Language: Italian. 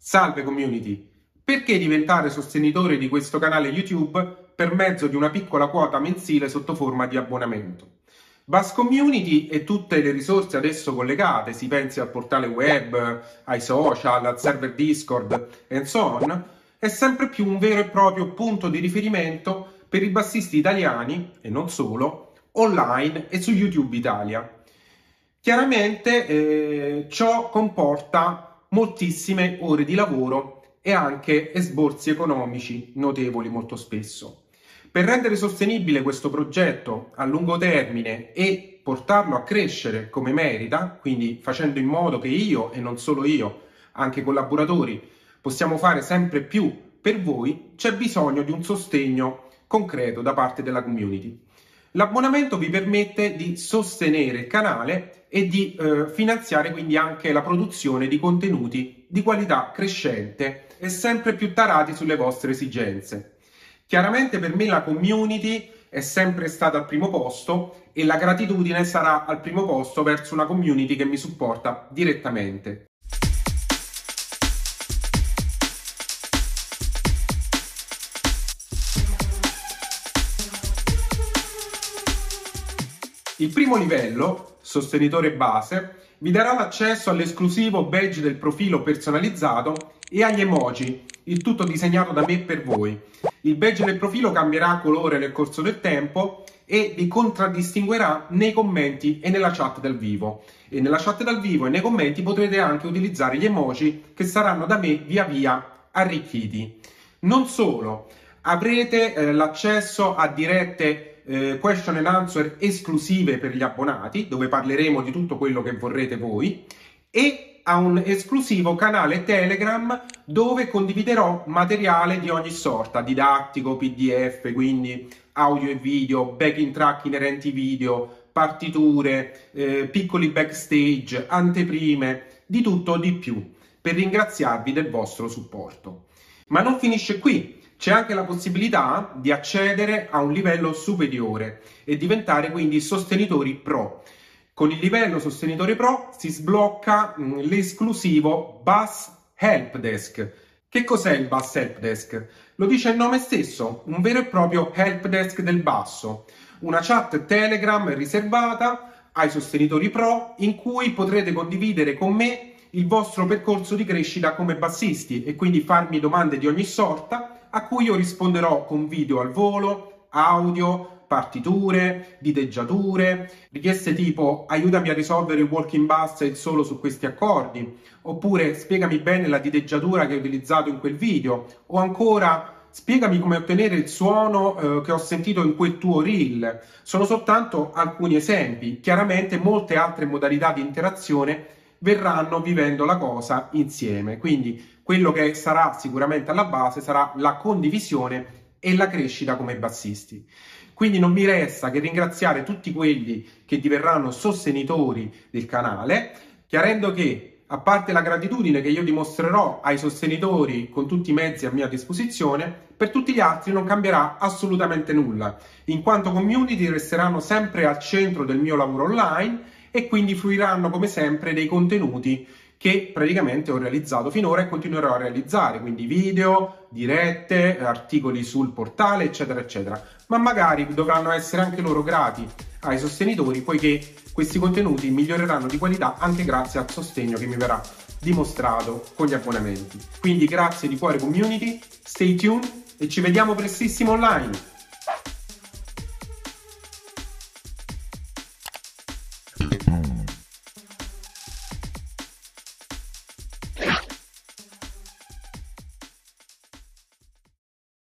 Salve community! Perché diventare sostenitore di questo canale YouTube per mezzo di una piccola quota mensile sotto forma di abbonamento? Bus Community e tutte le risorse adesso collegate, si pensi al portale web, ai social, al server Discord e so on, è sempre più un vero e proprio punto di riferimento per i bassisti italiani, e non solo, online e su YouTube Italia. Chiaramente eh, ciò comporta moltissime ore di lavoro e anche esborsi economici notevoli molto spesso. Per rendere sostenibile questo progetto a lungo termine e portarlo a crescere come merita, quindi facendo in modo che io e non solo io, anche collaboratori, possiamo fare sempre più per voi, c'è bisogno di un sostegno concreto da parte della community. L'abbonamento vi permette di sostenere il canale e di eh, finanziare quindi anche la produzione di contenuti di qualità crescente e sempre più tarati sulle vostre esigenze. Chiaramente per me la community è sempre stata al primo posto e la gratitudine sarà al primo posto verso una community che mi supporta direttamente. Il primo livello, sostenitore base, vi darà l'accesso all'esclusivo badge del profilo personalizzato e agli emoji, il tutto disegnato da me per voi. Il badge del profilo cambierà colore nel corso del tempo e vi contraddistinguerà nei commenti e nella chat dal vivo. E nella chat dal vivo e nei commenti potrete anche utilizzare gli emoji che saranno da me via via arricchiti. Non solo, avrete eh, l'accesso a dirette eh, question and answer esclusive per gli abbonati, dove parleremo di tutto quello che vorrete voi, e a un esclusivo canale Telegram dove condividerò materiale di ogni sorta, didattico, PDF, quindi audio e video, backing track inerenti video, partiture, eh, piccoli backstage, anteprime, di tutto o di più, per ringraziarvi del vostro supporto. Ma non finisce qui, c'è anche la possibilità di accedere a un livello superiore e diventare quindi sostenitori pro. Con il livello sostenitore pro si sblocca mm, l'esclusivo Bus Help Desk. Che cos'è il Bus Help Desk? Lo dice il nome stesso, un vero e proprio help desk del basso, una chat Telegram riservata ai sostenitori pro in cui potrete condividere con me il vostro percorso di crescita come bassisti e quindi farmi domande di ogni sorta a cui io risponderò con video al volo, audio, partiture, diteggiature, richieste tipo aiutami a risolvere il walking basset solo su questi accordi, oppure spiegami bene la diteggiatura che hai utilizzato in quel video, o ancora spiegami come ottenere il suono eh, che ho sentito in quel tuo reel. Sono soltanto alcuni esempi, chiaramente molte altre modalità di interazione verranno vivendo la cosa insieme. Quindi quello che sarà sicuramente alla base sarà la condivisione e la crescita come bassisti. Quindi non mi resta che ringraziare tutti quelli che diverranno sostenitori del canale, chiarendo che a parte la gratitudine che io dimostrerò ai sostenitori con tutti i mezzi a mia disposizione, per tutti gli altri non cambierà assolutamente nulla, in quanto community resteranno sempre al centro del mio lavoro online e quindi fruiranno come sempre dei contenuti che praticamente ho realizzato finora e continuerò a realizzare, quindi video, dirette, articoli sul portale, eccetera, eccetera. Ma magari dovranno essere anche loro grati ai sostenitori, poiché questi contenuti miglioreranno di qualità anche grazie al sostegno che mi verrà dimostrato con gli abbonamenti. Quindi grazie di cuore community, stay tuned e ci vediamo prestissimo online.